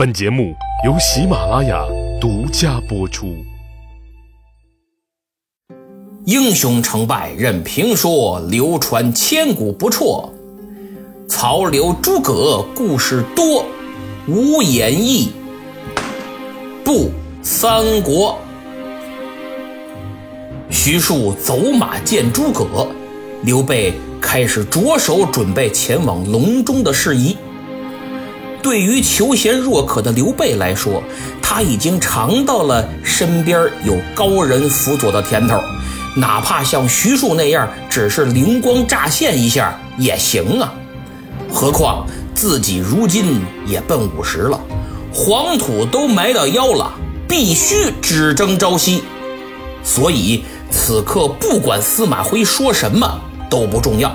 本节目由喜马拉雅独家播出。英雄成败任评说，流传千古不辍。曹刘诸葛故事多，无演义不三国。徐庶走马见诸葛，刘备开始着手准备前往隆中的事宜。对于求贤若渴的刘备来说，他已经尝到了身边有高人辅佐的甜头，哪怕像徐庶那样只是灵光乍现一下也行啊。何况自己如今也奔五十了，黄土都埋到腰了，必须只争朝夕。所以此刻不管司马徽说什么都不重要，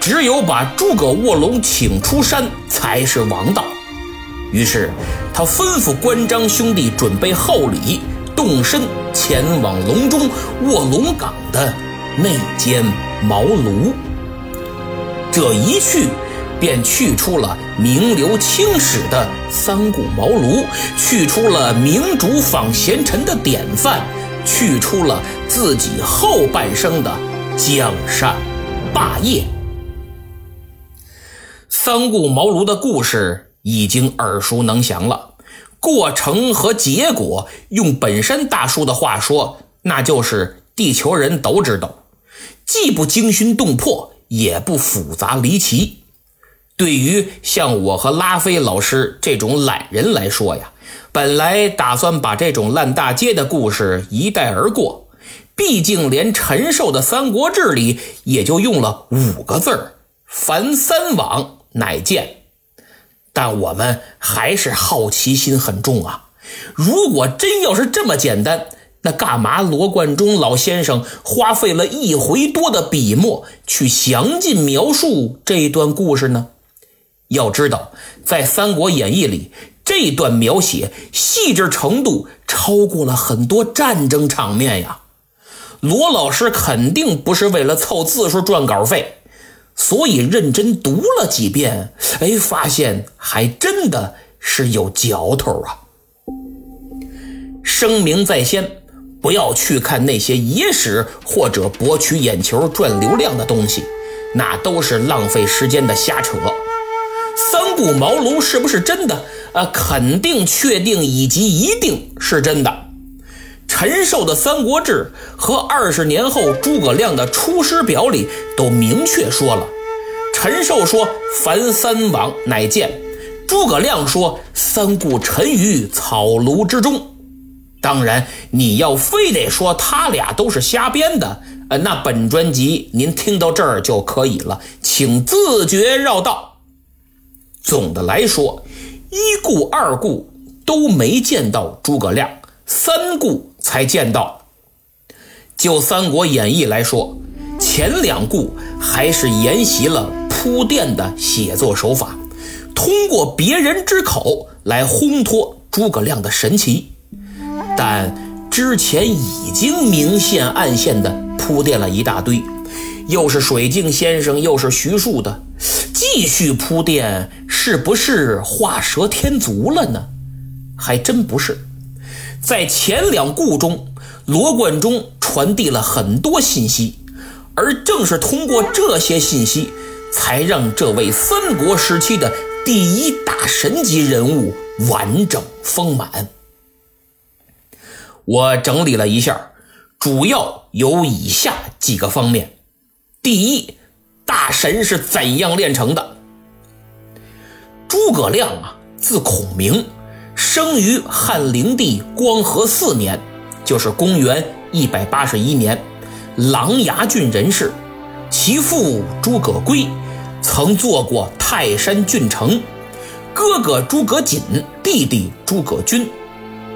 只有把诸葛卧龙请出山才是王道。于是，他吩咐关张兄弟准备厚礼，动身前往隆中卧龙岗的那间茅庐。这一去，便去出了名留青史的三顾茅庐，去出了明主访贤臣的典范，去出了自己后半生的江山霸业。三顾茅庐的故事。已经耳熟能详了，过程和结果，用本山大叔的话说，那就是地球人都知道，既不惊心动魄，也不复杂离奇。对于像我和拉菲老师这种懒人来说呀，本来打算把这种烂大街的故事一带而过，毕竟连陈寿的《三国志》里也就用了五个字儿：“凡三往，乃见。”但我们还是好奇心很重啊！如果真要是这么简单，那干嘛罗贯中老先生花费了一回多的笔墨去详尽描述这段故事呢？要知道，在《三国演义》里，这段描写细致程度超过了很多战争场面呀。罗老师肯定不是为了凑字数赚稿费。所以认真读了几遍，哎，发现还真的是有嚼头啊！声明在先，不要去看那些野史或者博取眼球、赚流量的东西，那都是浪费时间的瞎扯。三顾茅庐是不是真的？啊，肯定、确定以及一定是真的。陈寿的《三国志》和二十年后诸葛亮的《出师表》里都明确说了，陈寿说“凡三往，乃见”；诸葛亮说“三顾臣于草庐之中”。当然，你要非得说他俩都是瞎编的，呃，那本专辑您听到这儿就可以了，请自觉绕道。总的来说，一顾、二顾都没见到诸葛亮，三顾。才见到。就《三国演义》来说，前两故还是沿袭了铺垫的写作手法，通过别人之口来烘托诸葛亮的神奇。但之前已经明线暗线的铺垫了一大堆，又是水镜先生，又是徐庶的，继续铺垫，是不是画蛇添足了呢？还真不是。在前两故中，罗贯中传递了很多信息，而正是通过这些信息，才让这位三国时期的第一大神级人物完整丰满。我整理了一下，主要有以下几个方面：第一，大神是怎样炼成的？诸葛亮啊，字孔明。生于汉灵帝光和四年，就是公元一百八十一年，琅琊郡人士。其父诸葛圭曾做过泰山郡丞，哥哥诸葛瑾，弟弟诸葛均。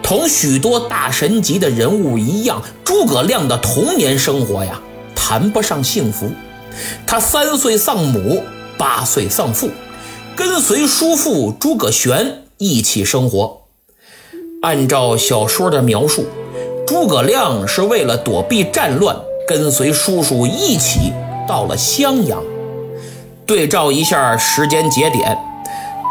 同许多大神级的人物一样，诸葛亮的童年生活呀，谈不上幸福。他三岁丧母，八岁丧父，跟随叔父诸葛玄。一起生活。按照小说的描述，诸葛亮是为了躲避战乱，跟随叔叔一起到了襄阳。对照一下时间节点，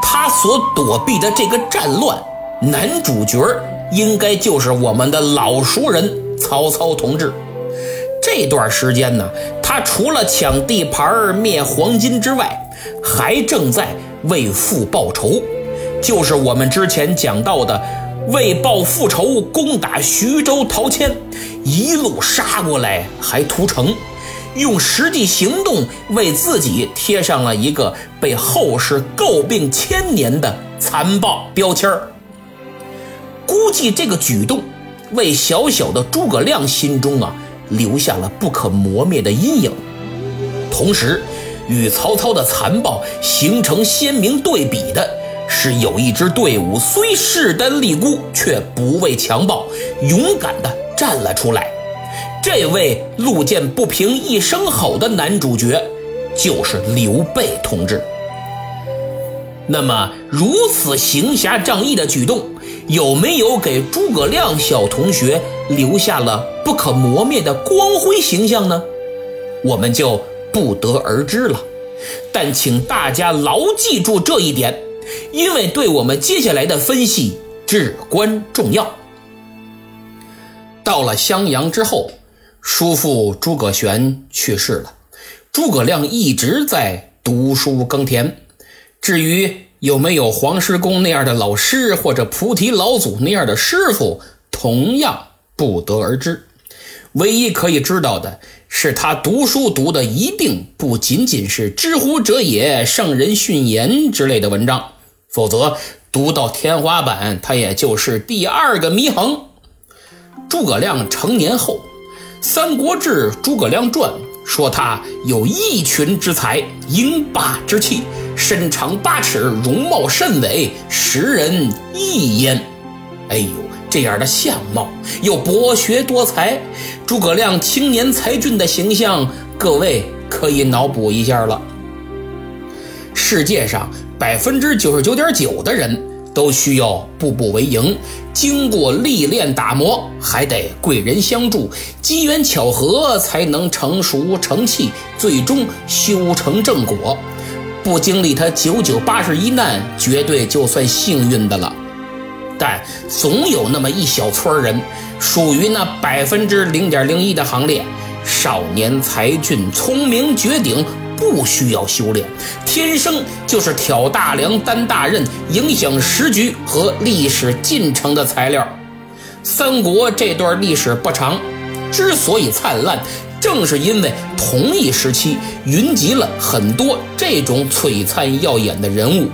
他所躲避的这个战乱男主角应该就是我们的老熟人曹操同志。这段时间呢，他除了抢地盘、灭黄巾之外，还正在为父报仇，就是我们之前讲到的，为报复仇攻打徐州陶谦，一路杀过来还屠城，用实际行动为自己贴上了一个被后世诟病千年的残暴标签儿估计这个举动，为小小的诸葛亮心中啊。留下了不可磨灭的阴影，同时，与曹操的残暴形成鲜明对比的是，有一支队伍虽势单力孤，却不畏强暴，勇敢地站了出来。这位路见不平一声吼的男主角，就是刘备同志。那么，如此行侠仗义的举动，有没有给诸葛亮小同学留下了不可磨灭的光辉形象呢？我们就不得而知了。但请大家牢记住这一点，因为对我们接下来的分析至关重要。到了襄阳之后，叔父诸葛玄去世了，诸葛亮一直在读书耕田。至于有没有黄石公那样的老师，或者菩提老祖那样的师傅，同样不得而知。唯一可以知道的是，他读书读的一定不仅仅是“知乎者也”“圣人训言”之类的文章，否则读到天花板，他也就是第二个祢衡。诸葛亮成年后，《三国志·诸葛亮传》说他有一群之才，英霸之气。身长八尺，容貌甚伟，时人异焉。哎呦，这样的相貌又博学多才，诸葛亮青年才俊的形象，各位可以脑补一下了。世界上百分之九十九点九的人都需要步步为营，经过历练打磨，还得贵人相助，机缘巧合才能成熟成器，最终修成正果。不经历他九九八十一难，绝对就算幸运的了。但总有那么一小撮人，属于那百分之零点零一的行列。少年才俊，聪明绝顶，不需要修炼，天生就是挑大梁、担大任、影响时局和历史进程的材料。三国这段历史不长，之所以灿烂。正是因为同一时期云集了很多这种璀璨耀眼的人物，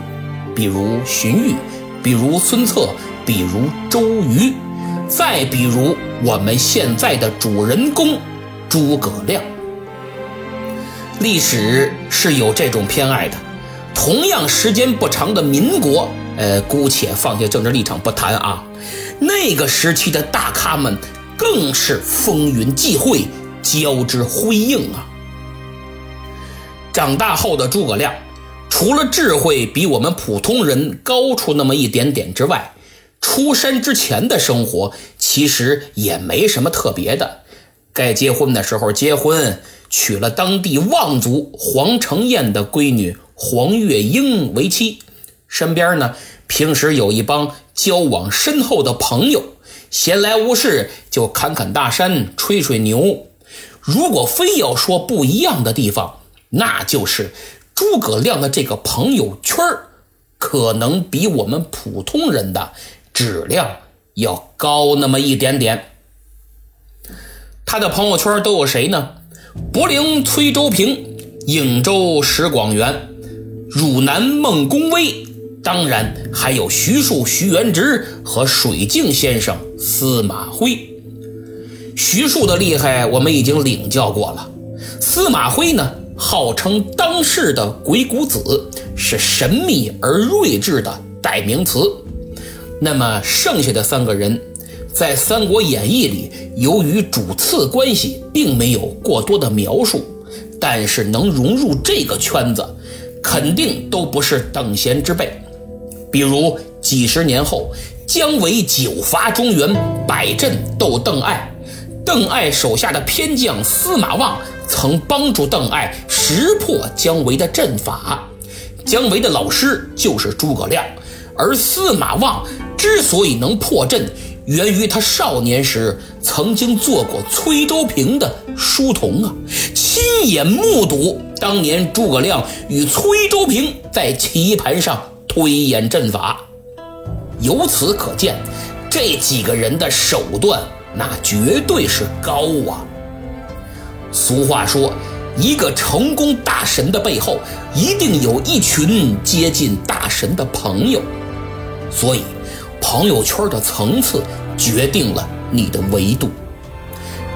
比如荀彧，比如孙策，比如周瑜，再比如我们现在的主人公诸葛亮。历史是有这种偏爱的。同样时间不长的民国，呃，姑且放下政治立场不谈啊，那个时期的大咖们更是风云际会。交织辉映啊！长大后的诸葛亮，除了智慧比我们普通人高出那么一点点之外，出山之前的生活其实也没什么特别的。该结婚的时候结婚，娶了当地望族黄承彦的闺女黄月英为妻。身边呢，平时有一帮交往深厚的朋友，闲来无事就侃侃大山，吹吹牛。如果非要说不一样的地方，那就是诸葛亮的这个朋友圈可能比我们普通人的质量要高那么一点点。他的朋友圈都有谁呢？柏陵崔州平、颍州石广元、汝南孟公威，当然还有徐庶、徐元直和水镜先生司马徽。徐庶的厉害，我们已经领教过了。司马徽呢，号称当世的鬼谷子，是神秘而睿智的代名词。那么剩下的三个人，在《三国演义》里，由于主次关系，并没有过多的描述，但是能融入这个圈子，肯定都不是等闲之辈。比如几十年后，姜维九伐中原，摆阵斗邓艾。邓艾手下的偏将司马望曾帮助邓艾识破姜维的阵法，姜维的老师就是诸葛亮，而司马望之所以能破阵，源于他少年时曾经做过崔州平的书童啊，亲眼目睹当年诸葛亮与崔州平在棋盘上推演阵法。由此可见，这几个人的手段那绝对是高啊。俗话说，一个成功大神的背后，一定有一群接近大神的朋友，所以。朋友圈的层次决定了你的维度。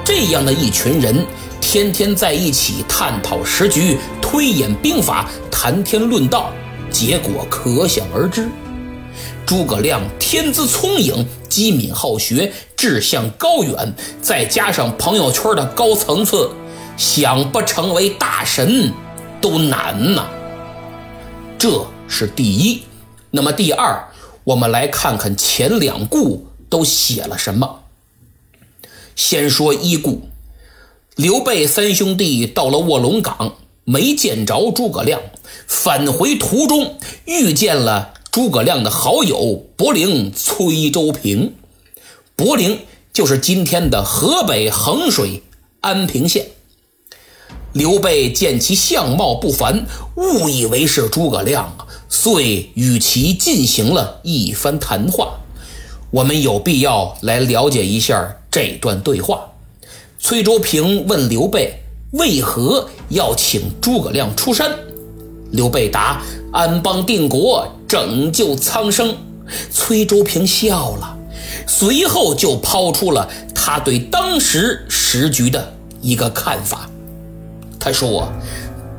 这样的一群人，天天在一起探讨时局、推演兵法、谈天论道，结果可想而知。诸葛亮天资聪颖、机敏好学、志向高远，再加上朋友圈的高层次，想不成为大神都难呐。这是第一。那么第二。我们来看看前两故都写了什么。先说一故，刘备三兄弟到了卧龙岗，没见着诸葛亮，返回途中遇见了诸葛亮的好友伯陵崔州平。伯陵就是今天的河北衡水安平县。刘备见其相貌不凡，误以为是诸葛亮啊。遂与其进行了一番谈话，我们有必要来了解一下这段对话。崔州平问刘备为何要请诸葛亮出山，刘备答：“安邦定国，拯救苍生。”崔州平笑了，随后就抛出了他对当时时局的一个看法。他说：“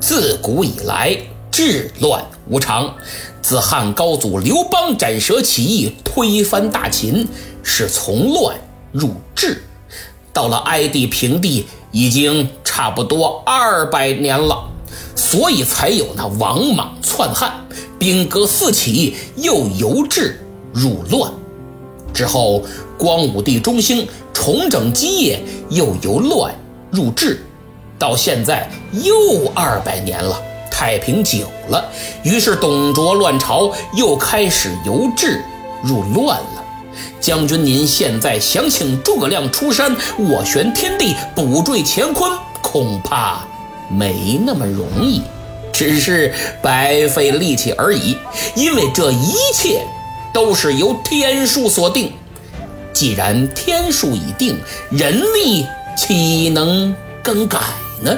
自古以来。”治乱无常，自汉高祖刘邦斩蛇起义，推翻大秦，是从乱入治，到了哀帝平帝，已经差不多二百年了，所以才有那王莽篡汉，兵戈四起，又由治入乱，之后光武帝中兴，重整基业，又由乱入治，到现在又二百年了。太平久了，于是董卓乱朝又开始由治入乱了。将军，您现在想请诸葛亮出山斡旋天地、补缀乾坤，恐怕没那么容易，只是白费力气而已。因为这一切都是由天数所定，既然天数已定，人力岂能更改呢？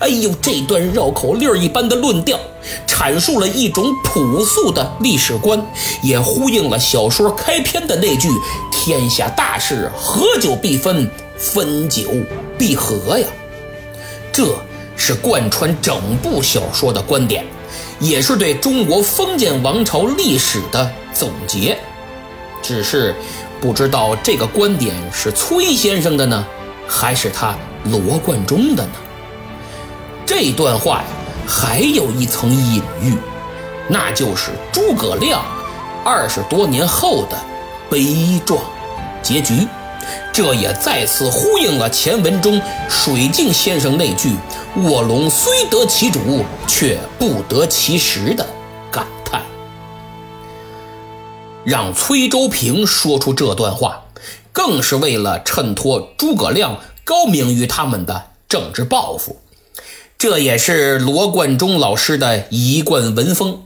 哎呦，这段绕口令一般的论调，阐述了一种朴素的历史观，也呼应了小说开篇的那句“天下大事，合久必分，分久必合”呀。这是贯穿整部小说的观点，也是对中国封建王朝历史的总结。只是不知道这个观点是崔先生的呢，还是他罗贯中的呢？这段话呀，还有一层隐喻，那就是诸葛亮二十多年后的悲壮结局。这也再次呼应了前文中水镜先生那句“卧龙虽得其主，却不得其时”的感叹。让崔州平说出这段话，更是为了衬托诸葛亮高明于他们的政治抱负。这也是罗贯中老师的一贯文风。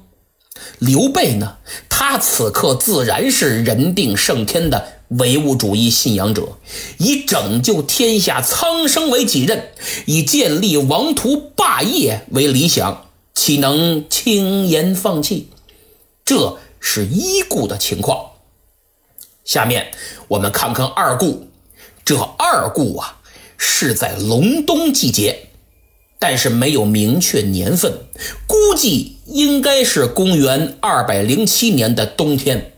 刘备呢，他此刻自然是人定胜天的唯物主义信仰者，以拯救天下苍生为己任，以建立王图霸业为理想，岂能轻言放弃？这是一故的情况。下面我们看看二故，这二故啊，是在隆冬季节。但是没有明确年份，估计应该是公元二百零七年的冬天，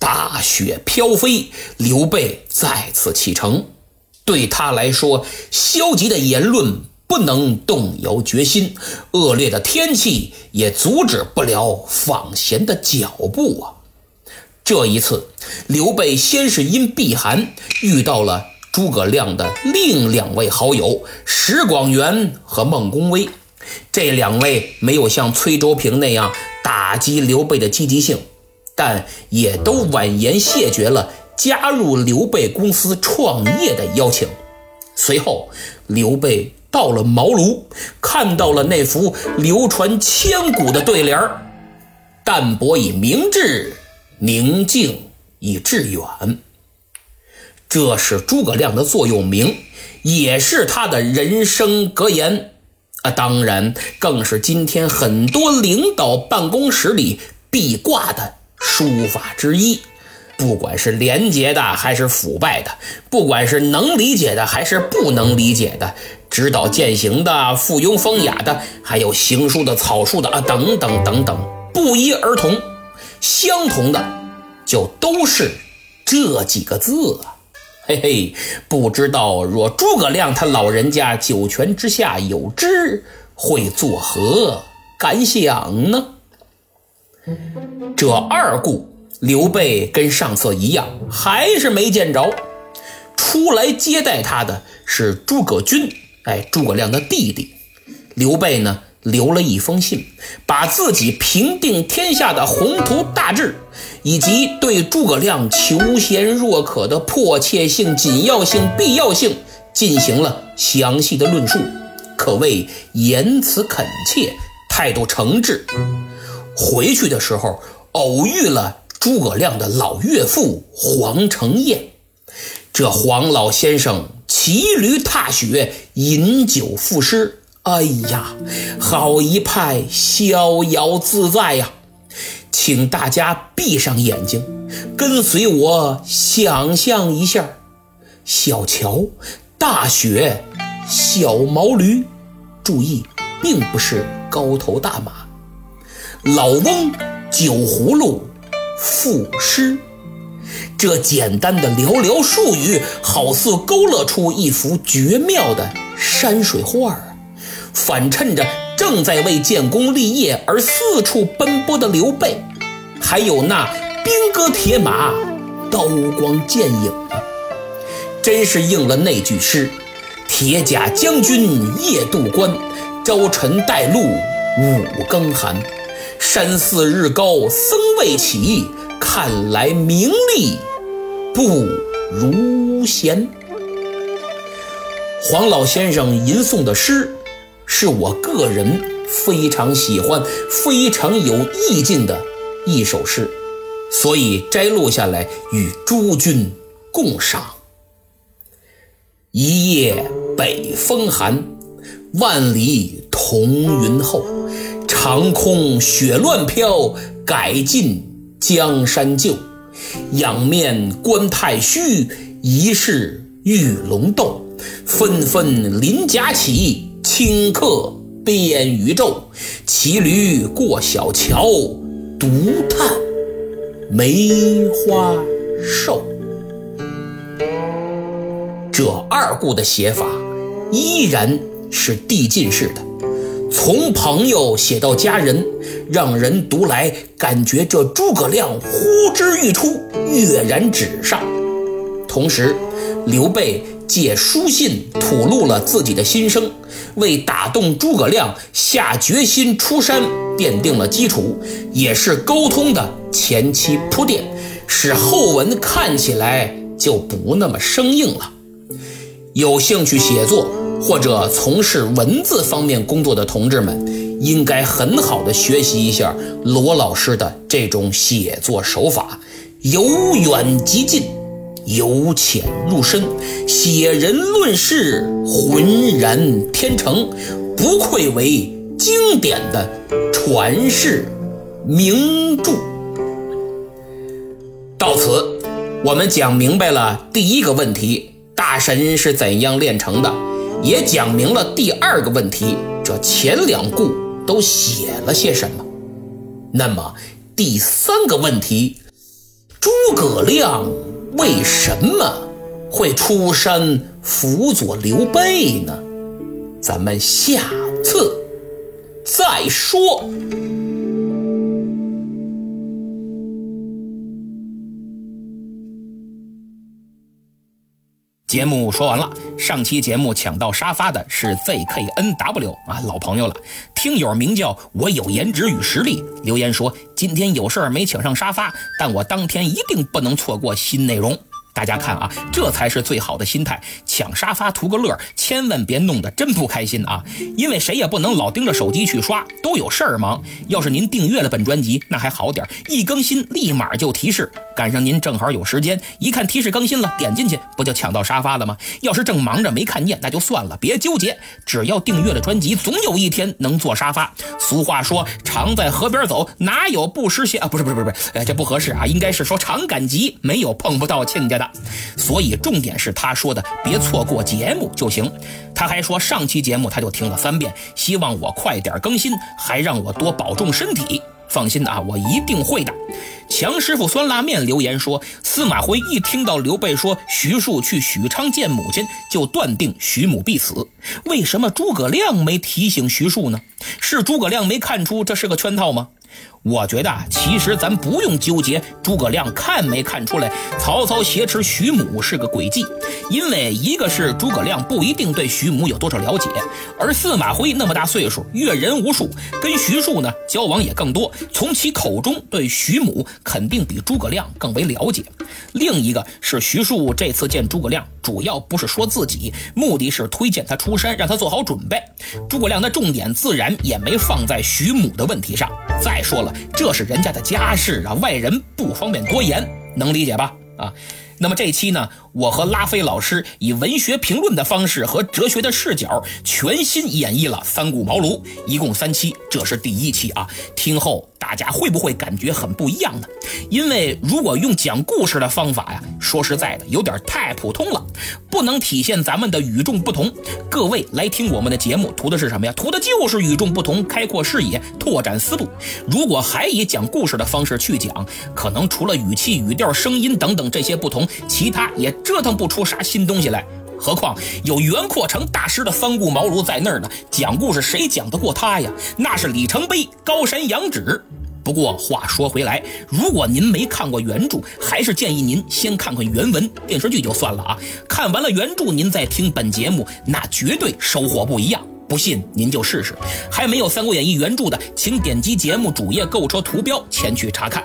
大雪飘飞，刘备再次启程。对他来说，消极的言论不能动摇决心，恶劣的天气也阻止不了访贤的脚步啊。这一次，刘备先是因避寒遇到了。诸葛亮的另两位好友石广元和孟公威，这两位没有像崔州平那样打击刘备的积极性，但也都婉言谢绝了加入刘备公司创业的邀请。随后，刘备到了茅庐，看到了那幅流传千古的对联儿：“淡泊以明志，宁静以致远。”这是诸葛亮的座右铭，也是他的人生格言啊！当然，更是今天很多领导办公室里必挂的书法之一。不管是廉洁的还是腐败的，不管是能理解的还是不能理解的，指导践行的、附庸风雅的，还有行书的、草书的啊，等等等等，不一而同。相同的，就都是这几个字啊。嘿嘿，不知道若诸葛亮他老人家九泉之下有知，会作何感想呢？这二顾。刘备跟上次一样，还是没见着。出来接待他的是诸葛均，哎，诸葛亮的弟弟。刘备呢，留了一封信，把自己平定天下的宏图大志，以及对诸葛亮求贤若渴的迫切性、紧要性、必要性，进行了详细的论述，可谓言辞恳切，态度诚挚。回去的时候，偶遇了。诸葛亮的老岳父黄承彦，这黄老先生骑驴踏雪，饮酒赋诗，哎呀，好一派逍遥自在呀！请大家闭上眼睛，跟随我想象一下：小桥、大雪、小毛驴，注意，并不是高头大马。老翁酒葫芦。赋诗，这简单的寥寥数语，好似勾勒出一幅绝妙的山水画儿，反衬着正在为建功立业而四处奔波的刘备，还有那兵戈铁马、刀光剑影啊，真是应了那句诗：“铁甲将军夜渡关，朝臣带路五更寒。”山寺日高僧未起，看来名利不如闲。黄老先生吟诵的诗，是我个人非常喜欢、非常有意境的一首诗，所以摘录下来与诸君共赏。一夜北风寒，万里彤云厚。长空雪乱飘，改尽江山旧。仰面观太虚，疑是玉龙斗。纷纷鳞甲起，顷刻变宇宙。骑驴过小桥，独叹梅花瘦。这二顾的写法，依然是递进式的。从朋友写到家人，让人读来感觉这诸葛亮呼之欲出，跃然纸上。同时，刘备借书信吐露了自己的心声，为打动诸葛亮下决心出山奠定了基础，也是沟通的前期铺垫，使后文看起来就不那么生硬了。有兴趣写作。或者从事文字方面工作的同志们，应该很好的学习一下罗老师的这种写作手法，由远及近，由浅入深，写人论事浑然天成，不愧为经典的传世名著。到此，我们讲明白了第一个问题：大神是怎样炼成的？也讲明了第二个问题，这前两故都写了些什么？那么第三个问题，诸葛亮为什么会出山辅佐刘备呢？咱们下次再说。节目说完了，上期节目抢到沙发的是 ZKNW 啊，老朋友了。听友名叫我有颜值与实力，留言说今天有事儿没抢上沙发，但我当天一定不能错过新内容。大家看啊，这才是最好的心态。抢沙发图个乐，千万别弄得真不开心啊！因为谁也不能老盯着手机去刷，都有事儿忙。要是您订阅了本专辑，那还好点，一更新立马就提示，赶上您正好有时间，一看提示更新了，点进去不就抢到沙发了吗？要是正忙着没看见，那就算了，别纠结。只要订阅了专辑，总有一天能坐沙发。俗话说，常在河边走，哪有不湿鞋啊？不是不是不是不是，哎，这不合适啊，应该是说常赶集，没有碰不到亲家的。所以重点是他说的，别错过节目就行。他还说上期节目他就听了三遍，希望我快点更新，还让我多保重身体。放心啊，我一定会的。强师傅酸辣面留言说，司马徽一听到刘备说徐庶去许昌见母亲，就断定徐母必死。为什么诸葛亮没提醒徐庶呢？是诸葛亮没看出这是个圈套吗？我觉得其实咱不用纠结诸葛亮看没看出来曹操挟持徐母是个诡计，因为一个是诸葛亮不一定对徐母有多少了解，而司马徽那么大岁数，阅人无数，跟徐庶呢交往也更多，从其口中对徐母肯定比诸葛亮更为了解。另一个是徐庶这次见诸葛亮，主要不是说自己，目的是推荐他出山，让他做好准备。诸葛亮的重点自然也没放在徐母的问题上。再说了。这是人家的家事啊，外人不方便多言，能理解吧？啊，那么这期呢，我和拉菲老师以文学评论的方式和哲学的视角，全新演绎了三顾茅庐，一共三期，这是第一期啊，听后。大家会不会感觉很不一样呢？因为如果用讲故事的方法呀，说实在的，有点太普通了，不能体现咱们的与众不同。各位来听我们的节目，图的是什么呀？图的就是与众不同，开阔视野，拓展思路。如果还以讲故事的方式去讲，可能除了语气、语调、声音等等这些不同，其他也折腾不出啥新东西来。何况有袁阔成大师的三顾茅庐在那儿呢，讲故事谁讲得过他呀？那是里程碑，高山仰止。不过话说回来，如果您没看过原著，还是建议您先看看原文电视剧就算了啊。看完了原著，您再听本节目，那绝对收获不一样。不信您就试试。还没有《三国演义》原著的，请点击节目主页购车图标前去查看。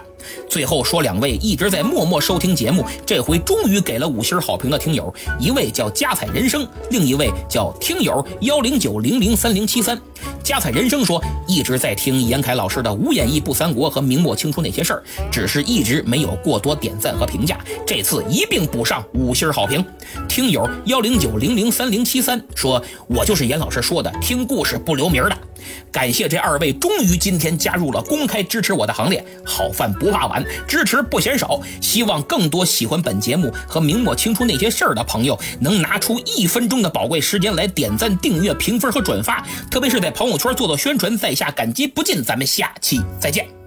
最后说两位一直在默默收听节目，这回终于给了五星好评的听友，一位叫加彩人生，另一位叫听友幺零九零零三零七三。加彩人生说，一直在听严凯老师的《无演义不三国》和《明末清初那些事儿》，只是一直没有过多点赞和评价，这次一并补上五星好评。听友幺零九零零三零七三说，我就是严老师说的听故事不留名的。感谢这二位终于今天加入了公开支持我的行列，好饭不怕晚，支持不嫌少。希望更多喜欢本节目和明末清初那些事儿的朋友，能拿出一分钟的宝贵时间来点赞、订阅、评分和转发，特别是在朋友圈做做宣传，在下感激不尽。咱们下期再见。